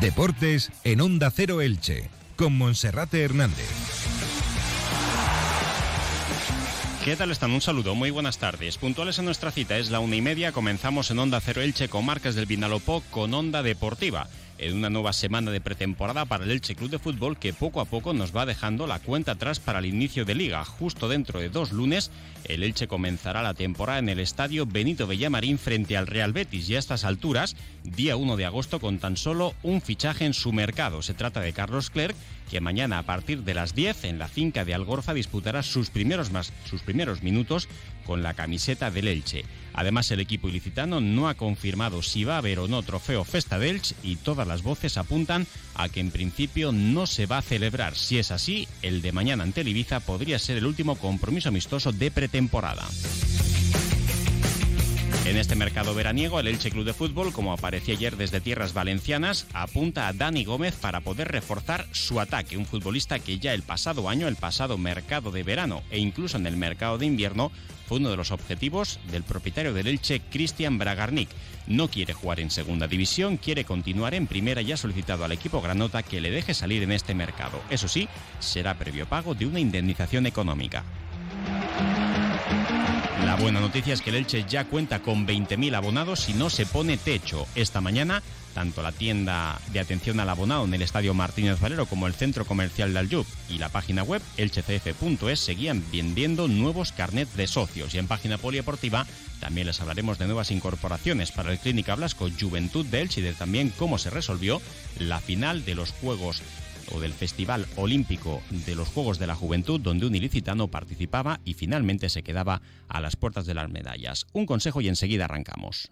Deportes en Onda Cero Elche, con Monserrate Hernández. ¿Qué tal están? Un saludo, muy buenas tardes. Puntuales en nuestra cita, es la una y media, comenzamos en Onda Cero Elche con marcas del Vinalopó con Onda Deportiva en una nueva semana de pretemporada para el Elche Club de Fútbol que poco a poco nos va dejando la cuenta atrás para el inicio de liga. Justo dentro de dos lunes, el Elche comenzará la temporada en el estadio Benito Villamarín frente al Real Betis y a estas alturas, día 1 de agosto, con tan solo un fichaje en su mercado. Se trata de Carlos Clerc, que mañana a partir de las 10 en la finca de Algorfa disputará sus primeros, más, sus primeros minutos con la camiseta del Elche. Además, el equipo ilicitano no ha confirmado si va a haber o no trofeo Festa del Elche y todas las voces apuntan a que en principio no se va a celebrar. Si es así, el de mañana ante el Ibiza podría ser el último compromiso amistoso de pretemporada. En este mercado veraniego, el Elche Club de Fútbol, como aparecía ayer desde tierras valencianas, apunta a Dani Gómez para poder reforzar su ataque. Un futbolista que ya el pasado año, el pasado mercado de verano e incluso en el mercado de invierno, fue uno de los objetivos del propietario del Elche, Cristian Bragarnik. No quiere jugar en segunda división, quiere continuar en primera y ha solicitado al equipo Granota que le deje salir en este mercado. Eso sí, será previo pago de una indemnización económica. La buena noticia es que el Elche ya cuenta con 20.000 abonados y no se pone techo. Esta mañana, tanto la tienda de atención al abonado en el Estadio Martínez Valero como el centro comercial de Aljub y la página web elchecf.es seguían vendiendo nuevos carnets de socios. Y en página polideportiva también les hablaremos de nuevas incorporaciones para el Clínica Blasco Juventud de Elche y de también cómo se resolvió la final de los Juegos o del Festival Olímpico de los Juegos de la Juventud, donde un ilicitano participaba y finalmente se quedaba a las puertas de las medallas. Un consejo y enseguida arrancamos.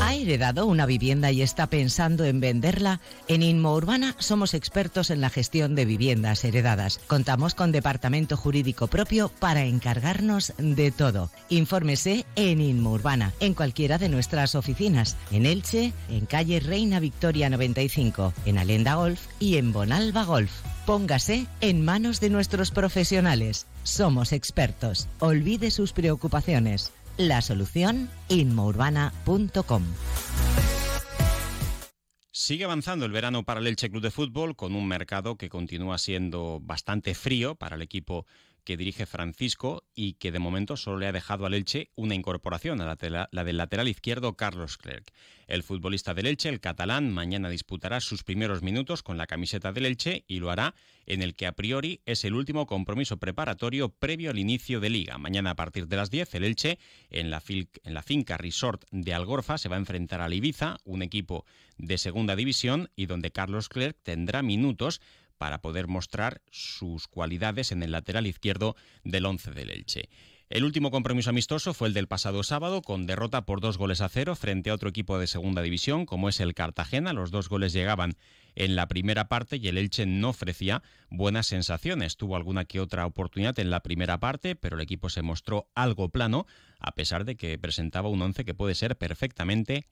¿Ha heredado una vivienda y está pensando en venderla? En Inmo Urbana somos expertos en la gestión de viviendas heredadas. Contamos con departamento jurídico propio para encargarnos de todo. Infórmese en Inmo Urbana, en cualquiera de nuestras oficinas, en Elche, en calle Reina Victoria 95, en Alenda Golf y en Bonalba Golf. Póngase en manos de nuestros profesionales. Somos expertos. Olvide sus preocupaciones. La solución, inmourbana.com. Sigue avanzando el verano para el Elche Club de Fútbol con un mercado que continúa siendo bastante frío para el equipo que dirige Francisco y que de momento solo le ha dejado al Elche una incorporación, a la, del lateral izquierdo Carlos Clerc. El futbolista del Elche, el catalán, mañana disputará sus primeros minutos con la camiseta del Elche y lo hará en el que a priori es el último compromiso preparatorio previo al inicio de liga. Mañana a partir de las 10 el Elche en la, en la finca Resort de Algorfa se va a enfrentar al Ibiza, un equipo de segunda división y donde Carlos Clerc tendrá minutos para poder mostrar sus cualidades en el lateral izquierdo del once del Elche. El último compromiso amistoso fue el del pasado sábado, con derrota por dos goles a cero frente a otro equipo de segunda división, como es el Cartagena. Los dos goles llegaban en la primera parte y el Elche no ofrecía buenas sensaciones. Tuvo alguna que otra oportunidad en la primera parte, pero el equipo se mostró algo plano, a pesar de que presentaba un once que puede ser perfectamente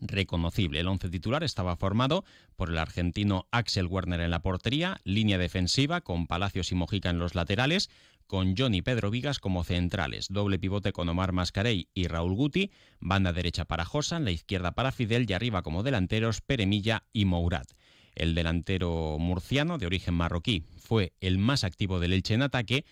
reconocible. El once titular estaba formado por el argentino Axel Werner en la portería, línea defensiva con Palacios y Mojica en los laterales, con Johnny Pedro Vigas como centrales, doble pivote con Omar Mascarey y Raúl Guti, banda derecha para Josan, la izquierda para Fidel y arriba como delanteros Peremilla y Mourad. El delantero murciano de origen marroquí fue el más activo del Elche en ataque,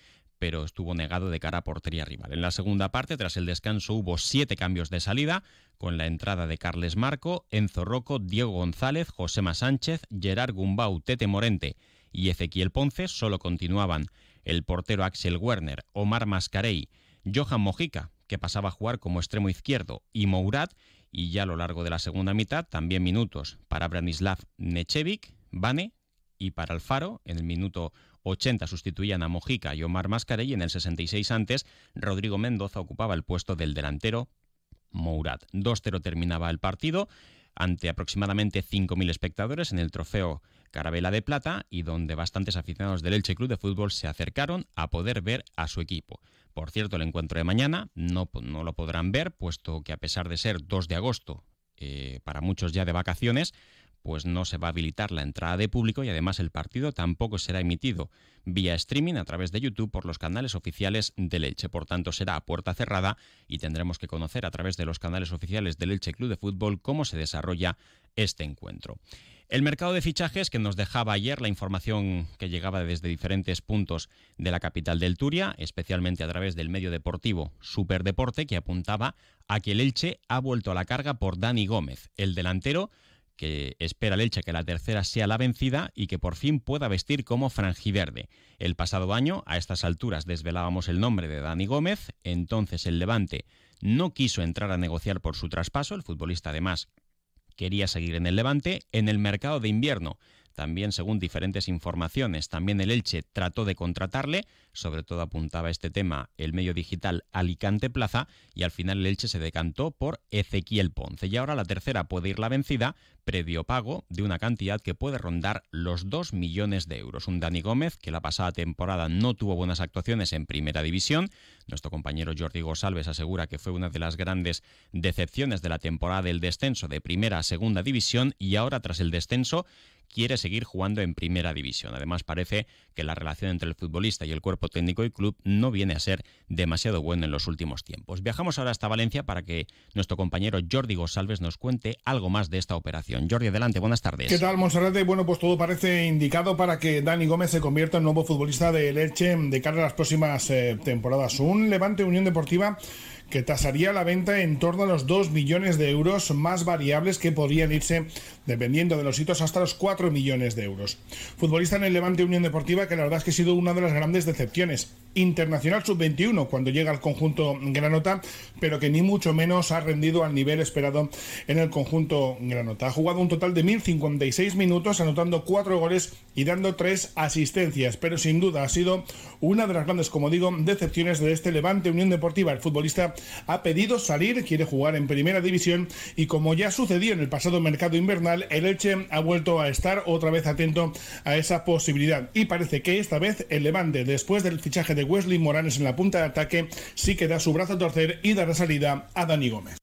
pero estuvo negado de cara a portería rival. En la segunda parte, tras el descanso, hubo siete cambios de salida, con la entrada de Carles Marco, Enzo Rocco, Diego González, Josema Sánchez, Gerard Gumbau, Tete Morente y Ezequiel Ponce. Solo continuaban el portero Axel Werner, Omar Mascarey, Johan Mojica, que pasaba a jugar como extremo izquierdo, y Mourad, y ya a lo largo de la segunda mitad, también minutos para Branislav Nechevic, Bane, y para Alfaro, en el minuto 80 sustituían a Mojica y Omar Mascarey y en el 66 antes Rodrigo Mendoza ocupaba el puesto del delantero Mourad. 2-0 terminaba el partido ante aproximadamente 5.000 espectadores en el trofeo Carabela de Plata y donde bastantes aficionados del Elche Club de Fútbol se acercaron a poder ver a su equipo. Por cierto, el encuentro de mañana no, no lo podrán ver, puesto que a pesar de ser 2 de agosto, eh, para muchos ya de vacaciones, pues no se va a habilitar la entrada de público y además el partido tampoco será emitido vía streaming a través de YouTube por los canales oficiales del Elche. Por tanto, será a puerta cerrada y tendremos que conocer a través de los canales oficiales del Elche Club de Fútbol cómo se desarrolla este encuentro. El mercado de fichajes que nos dejaba ayer la información que llegaba desde diferentes puntos de la capital del Turia, especialmente a través del medio deportivo Superdeporte, que apuntaba a que el Elche ha vuelto a la carga por Dani Gómez, el delantero que espera el que la tercera sea la vencida y que por fin pueda vestir como franjiverde. El pasado año, a estas alturas, desvelábamos el nombre de Dani Gómez, entonces el Levante no quiso entrar a negociar por su traspaso, el futbolista además quería seguir en el Levante, en el mercado de invierno también, según diferentes informaciones, también el Elche trató de contratarle, sobre todo apuntaba este tema el medio digital Alicante Plaza, y al final el Elche se decantó por Ezequiel Ponce. Y ahora la tercera puede ir la vencida, previo pago de una cantidad que puede rondar los 2 millones de euros. Un Dani Gómez que la pasada temporada no tuvo buenas actuaciones en primera división. Nuestro compañero Jordi Gosalves asegura que fue una de las grandes decepciones de la temporada del descenso de primera a segunda división y ahora tras el descenso quiere seguir jugando en primera división. Además, parece que la relación entre el futbolista y el cuerpo técnico y club no viene a ser demasiado buena en los últimos tiempos. Viajamos ahora hasta Valencia para que nuestro compañero Jordi Gosalves nos cuente algo más de esta operación. Jordi, adelante, buenas tardes. ¿Qué tal, Monserrate? Bueno, pues todo parece indicado para que Dani Gómez se convierta en nuevo futbolista de Leche de cara a las próximas eh, temporadas. Un Levante Unión Deportiva que tasaría la venta en torno a los 2 millones de euros más variables que podrían irse, dependiendo de los hitos, hasta los 4 millones de euros. Futbolista en el Levante Unión Deportiva que la verdad es que ha sido una de las grandes decepciones. Internacional sub-21 cuando llega al conjunto Granota, pero que ni mucho menos ha rendido al nivel esperado en el conjunto Granota. Ha jugado un total de 1056 minutos, anotando 4 goles y dando 3 asistencias, pero sin duda ha sido una de las grandes, como digo, decepciones de este Levante Unión Deportiva. El futbolista ha pedido salir, quiere jugar en primera división y como ya sucedió en el pasado mercado invernal, el Elche ha vuelto a estar otra vez atento a esa posibilidad y parece que esta vez el Levante, después del fichaje de Wesley Moranes en la punta de ataque, sí que da su brazo a torcer y dará salida a Dani Gómez.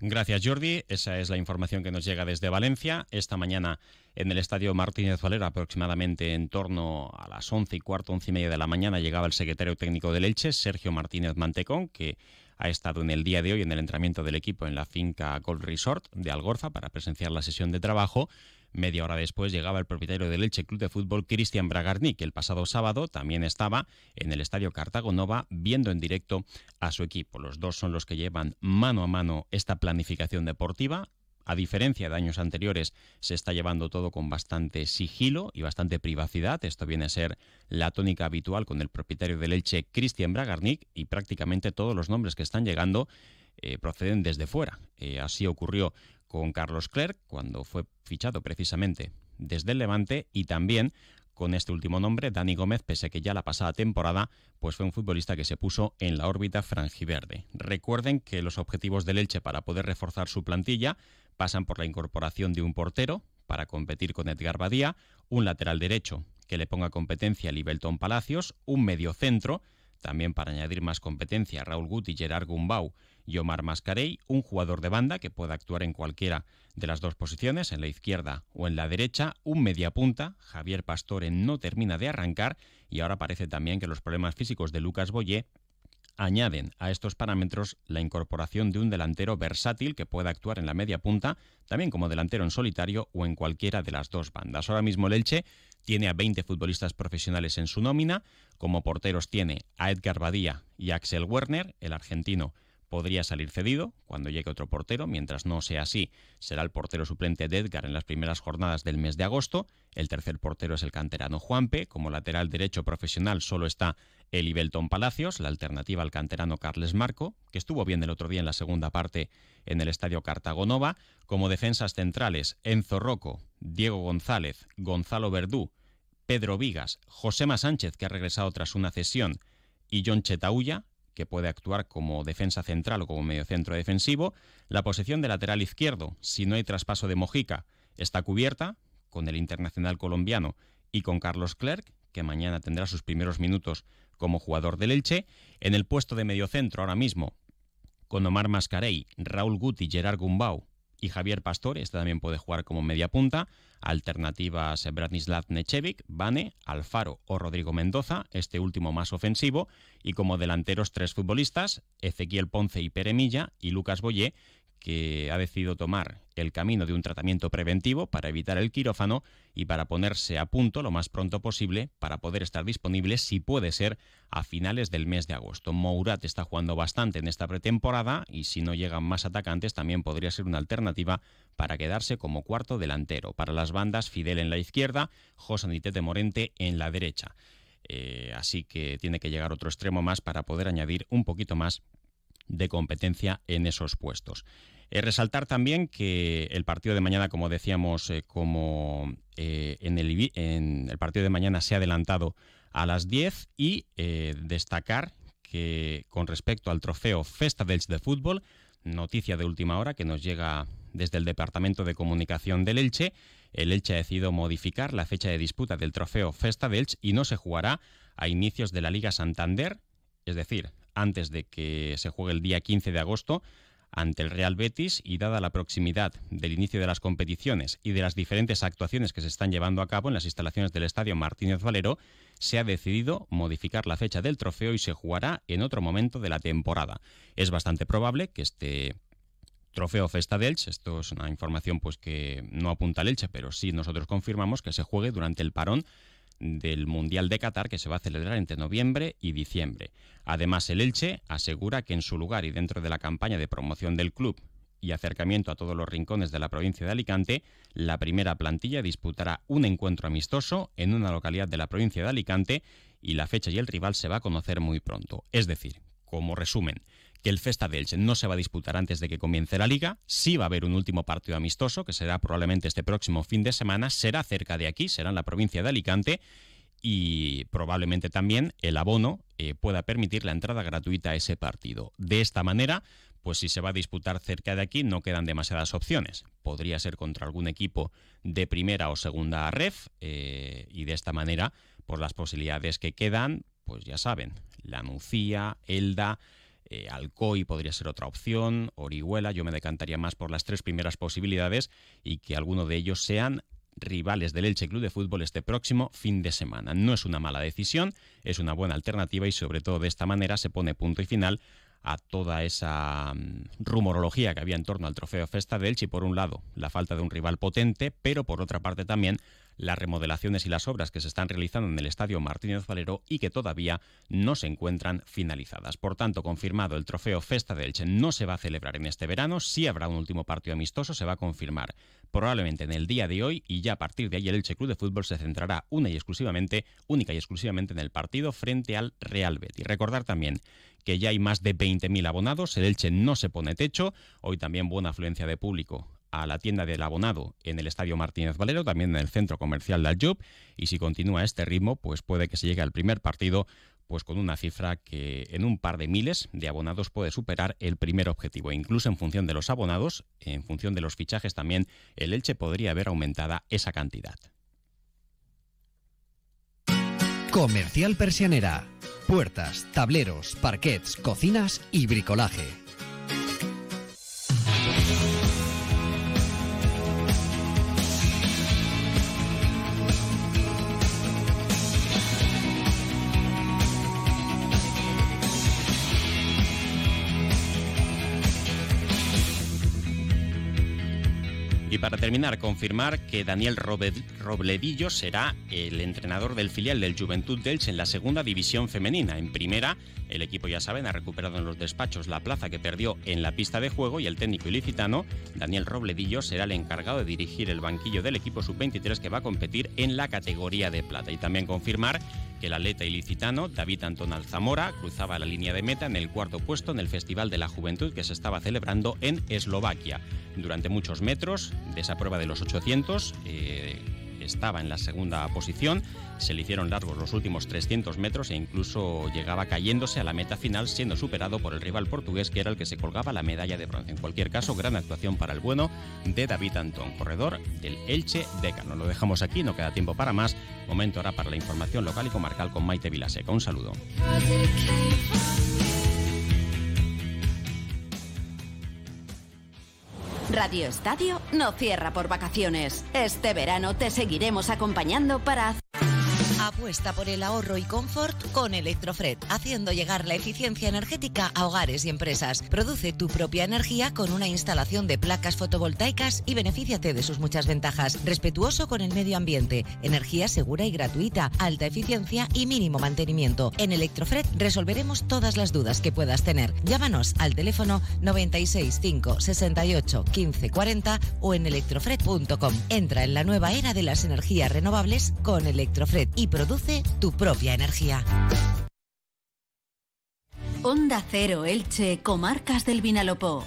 Gracias Jordi, esa es la información que nos llega desde Valencia. Esta mañana en el estadio Martínez Valera, aproximadamente en torno a las once y cuarto, once y media de la mañana, llegaba el secretario técnico del Elche, Sergio Martínez Mantecón, que ha estado en el día de hoy en el entrenamiento del equipo en la finca Gold Resort de Algorza para presenciar la sesión de trabajo. Media hora después llegaba el propietario del Elche Club de Fútbol, Cristian Bragarnik, que el pasado sábado también estaba en el estadio Cartago Nova viendo en directo a su equipo. Los dos son los que llevan mano a mano esta planificación deportiva a diferencia de años anteriores, se está llevando todo con bastante sigilo y bastante privacidad. Esto viene a ser la tónica habitual con el propietario del Elche, Cristian Bragarnik, y prácticamente todos los nombres que están llegando eh, proceden desde fuera. Eh, así ocurrió con Carlos Clerc cuando fue fichado precisamente desde el Levante y también con este último nombre, Dani Gómez, pese a que ya la pasada temporada pues fue un futbolista que se puso en la órbita franjiverde. Recuerden que los objetivos del Elche para poder reforzar su plantilla pasan por la incorporación de un portero para competir con Edgar Badía, un lateral derecho que le ponga competencia a Libelton Palacios, un medio centro, también para añadir más competencia a Raúl Guti, Gerard Gumbau y Omar Mascarey, un jugador de banda que pueda actuar en cualquiera de las dos posiciones, en la izquierda o en la derecha, un mediapunta, Javier Pastore no termina de arrancar y ahora parece también que los problemas físicos de Lucas Boyé añaden a estos parámetros la incorporación de un delantero versátil que pueda actuar en la media punta, también como delantero en solitario o en cualquiera de las dos bandas. Ahora mismo el Elche tiene a 20 futbolistas profesionales en su nómina, como porteros tiene a Edgar Badía y a Axel Werner, el argentino podría salir cedido cuando llegue otro portero. Mientras no sea así, será el portero suplente de Edgar en las primeras jornadas del mes de agosto. El tercer portero es el canterano Juanpe. Como lateral derecho profesional solo está Eli Belton Palacios, la alternativa al canterano Carles Marco, que estuvo bien el otro día en la segunda parte en el estadio Cartagonova. Como defensas centrales, Enzo Rocco, Diego González, Gonzalo Verdú, Pedro Vigas, Josema Sánchez, que ha regresado tras una cesión, y John Chetaulla, que puede actuar como defensa central o como mediocentro defensivo. La posición de lateral izquierdo, si no hay traspaso de Mojica, está cubierta con el internacional colombiano y con Carlos Clerc, que mañana tendrá sus primeros minutos como jugador del Elche. En el puesto de mediocentro ahora mismo, con Omar Mascarey, Raúl Guti, Gerard Gumbau y Javier Pastor, este también puede jugar como media punta. Alternativas Branislav Nechevic, Bane, Alfaro o Rodrigo Mendoza, este último más ofensivo. Y como delanteros tres futbolistas, Ezequiel Ponce y Peremilla y Lucas Boyé, que ha decidido tomar el camino de un tratamiento preventivo para evitar el quirófano y para ponerse a punto lo más pronto posible para poder estar disponible, si puede ser, a finales del mes de agosto. Mourat está jugando bastante en esta pretemporada y si no llegan más atacantes también podría ser una alternativa para quedarse como cuarto delantero. Para las bandas, Fidel en la izquierda, José Nitete Morente en la derecha. Eh, así que tiene que llegar otro extremo más para poder añadir un poquito más de competencia en esos puestos. Eh, resaltar también que el partido de mañana, como decíamos, eh, como eh, en, el, partido de mañana se ha adelantado a las 10 y destacar que con respecto al trofeo Festa dels de Fútbol, noticia de última hora que nos llega desde el Departamento de Comunicación del Elche, el Elche ha decidido modificar la fecha de disputa del trofeo Festa dels y no se jugará a inicios de la Liga Santander, es decir, antes de que se juegue el día 15 de agosto, ante el Real Betis y dada la proximidad del inicio de las competiciones y de las diferentes actuaciones que se están llevando a cabo en las instalaciones del Estadio Martínez Valero, se ha decidido modificar la fecha del trofeo y se jugará en otro momento de la temporada. Es bastante probable que este trofeo Festa del Elche, esto es una información pues que no apunta al Elche, pero sí nosotros confirmamos que se juegue durante el parón del Mundial de Qatar que se va a celebrar entre noviembre y diciembre. Además, el Elche asegura que en su lugar y dentro de la campaña de promoción del club y acercamiento a todos los rincones de la provincia de Alicante, la primera plantilla disputará un encuentro amistoso en una localidad de la provincia de Alicante y la fecha y el rival se va a conocer muy pronto. Es decir, como resumen, que el Festa de Elche no se va a disputar antes de que comience la liga, sí va a haber un último partido amistoso, que será probablemente este próximo fin de semana, será cerca de aquí, será en la provincia de Alicante, y probablemente también el abono eh, pueda permitir la entrada gratuita a ese partido. De esta manera, pues si se va a disputar cerca de aquí no quedan demasiadas opciones. Podría ser contra algún equipo de primera o segunda ref eh, y de esta manera, por las posibilidades que quedan, pues ya saben, la Nucía, Elda, eh, Alcoy podría ser otra opción, Orihuela, yo me decantaría más por las tres primeras posibilidades y que alguno de ellos sean rivales del Elche Club de Fútbol este próximo fin de semana. No es una mala decisión, es una buena alternativa y sobre todo de esta manera se pone punto y final a toda esa mm, rumorología que había en torno al trofeo Festa del Elche. Por un lado, la falta de un rival potente, pero por otra parte también las remodelaciones y las obras que se están realizando en el Estadio Martínez Valero y que todavía no se encuentran finalizadas. Por tanto, confirmado el trofeo Festa de Elche no se va a celebrar en este verano, sí habrá un último partido amistoso, se va a confirmar probablemente en el día de hoy y ya a partir de ahí el Elche Club de Fútbol se centrará una y exclusivamente, única y exclusivamente en el partido frente al Real Betis. Recordar también que ya hay más de 20.000 abonados, el Elche no se pone techo, hoy también buena afluencia de público a la tienda del abonado en el Estadio Martínez Valero, también en el centro comercial de Aljub, y si continúa este ritmo, pues puede que se llegue al primer partido pues con una cifra que en un par de miles de abonados puede superar el primer objetivo. Incluso en función de los abonados, en función de los fichajes también, el Elche podría haber aumentada esa cantidad. Comercial Persianera. Puertas, tableros, parquets, cocinas y bricolaje para terminar, confirmar que Daniel Robledillo será el entrenador del filial del Juventud Delche en la segunda división femenina. En primera, el equipo, ya saben, ha recuperado en los despachos la plaza que perdió en la pista de juego y el técnico ilicitano, Daniel Robledillo, será el encargado de dirigir el banquillo del equipo sub-23 que va a competir en la categoría de plata. Y también confirmar el atleta ilicitano, David Antón Alzamora, cruzaba la línea de meta en el cuarto puesto en el Festival de la Juventud que se estaba celebrando en Eslovaquia. Durante muchos metros de esa prueba de los 800, eh, estaba en la segunda posición, se le hicieron largos los últimos 300 metros e incluso llegaba cayéndose a la meta final siendo superado por el rival portugués que era el que se colgaba la medalla de bronce. En cualquier caso, gran actuación para el bueno de David Antón, corredor del Elche Decano. Lo dejamos aquí, no queda tiempo para más. Momento ahora para la información local y comarcal con Maite Vilaseca. Un saludo. Radio Estadio no cierra por vacaciones. Este verano te seguiremos acompañando para... Apuesta por el ahorro y confort con Electrofred, haciendo llegar la eficiencia energética a hogares y empresas. Produce tu propia energía con una instalación de placas fotovoltaicas y benefíciate de sus muchas ventajas. Respetuoso con el medio ambiente, energía segura y gratuita, alta eficiencia y mínimo mantenimiento. En Electrofred resolveremos todas las dudas que puedas tener. Llámanos al teléfono 96 5 68 15 40 o en electrofred.com. Entra en la nueva era de las energías renovables con Electrofred y produce tu propia energía. Onda Cero Elche, Comarcas del Vinalopó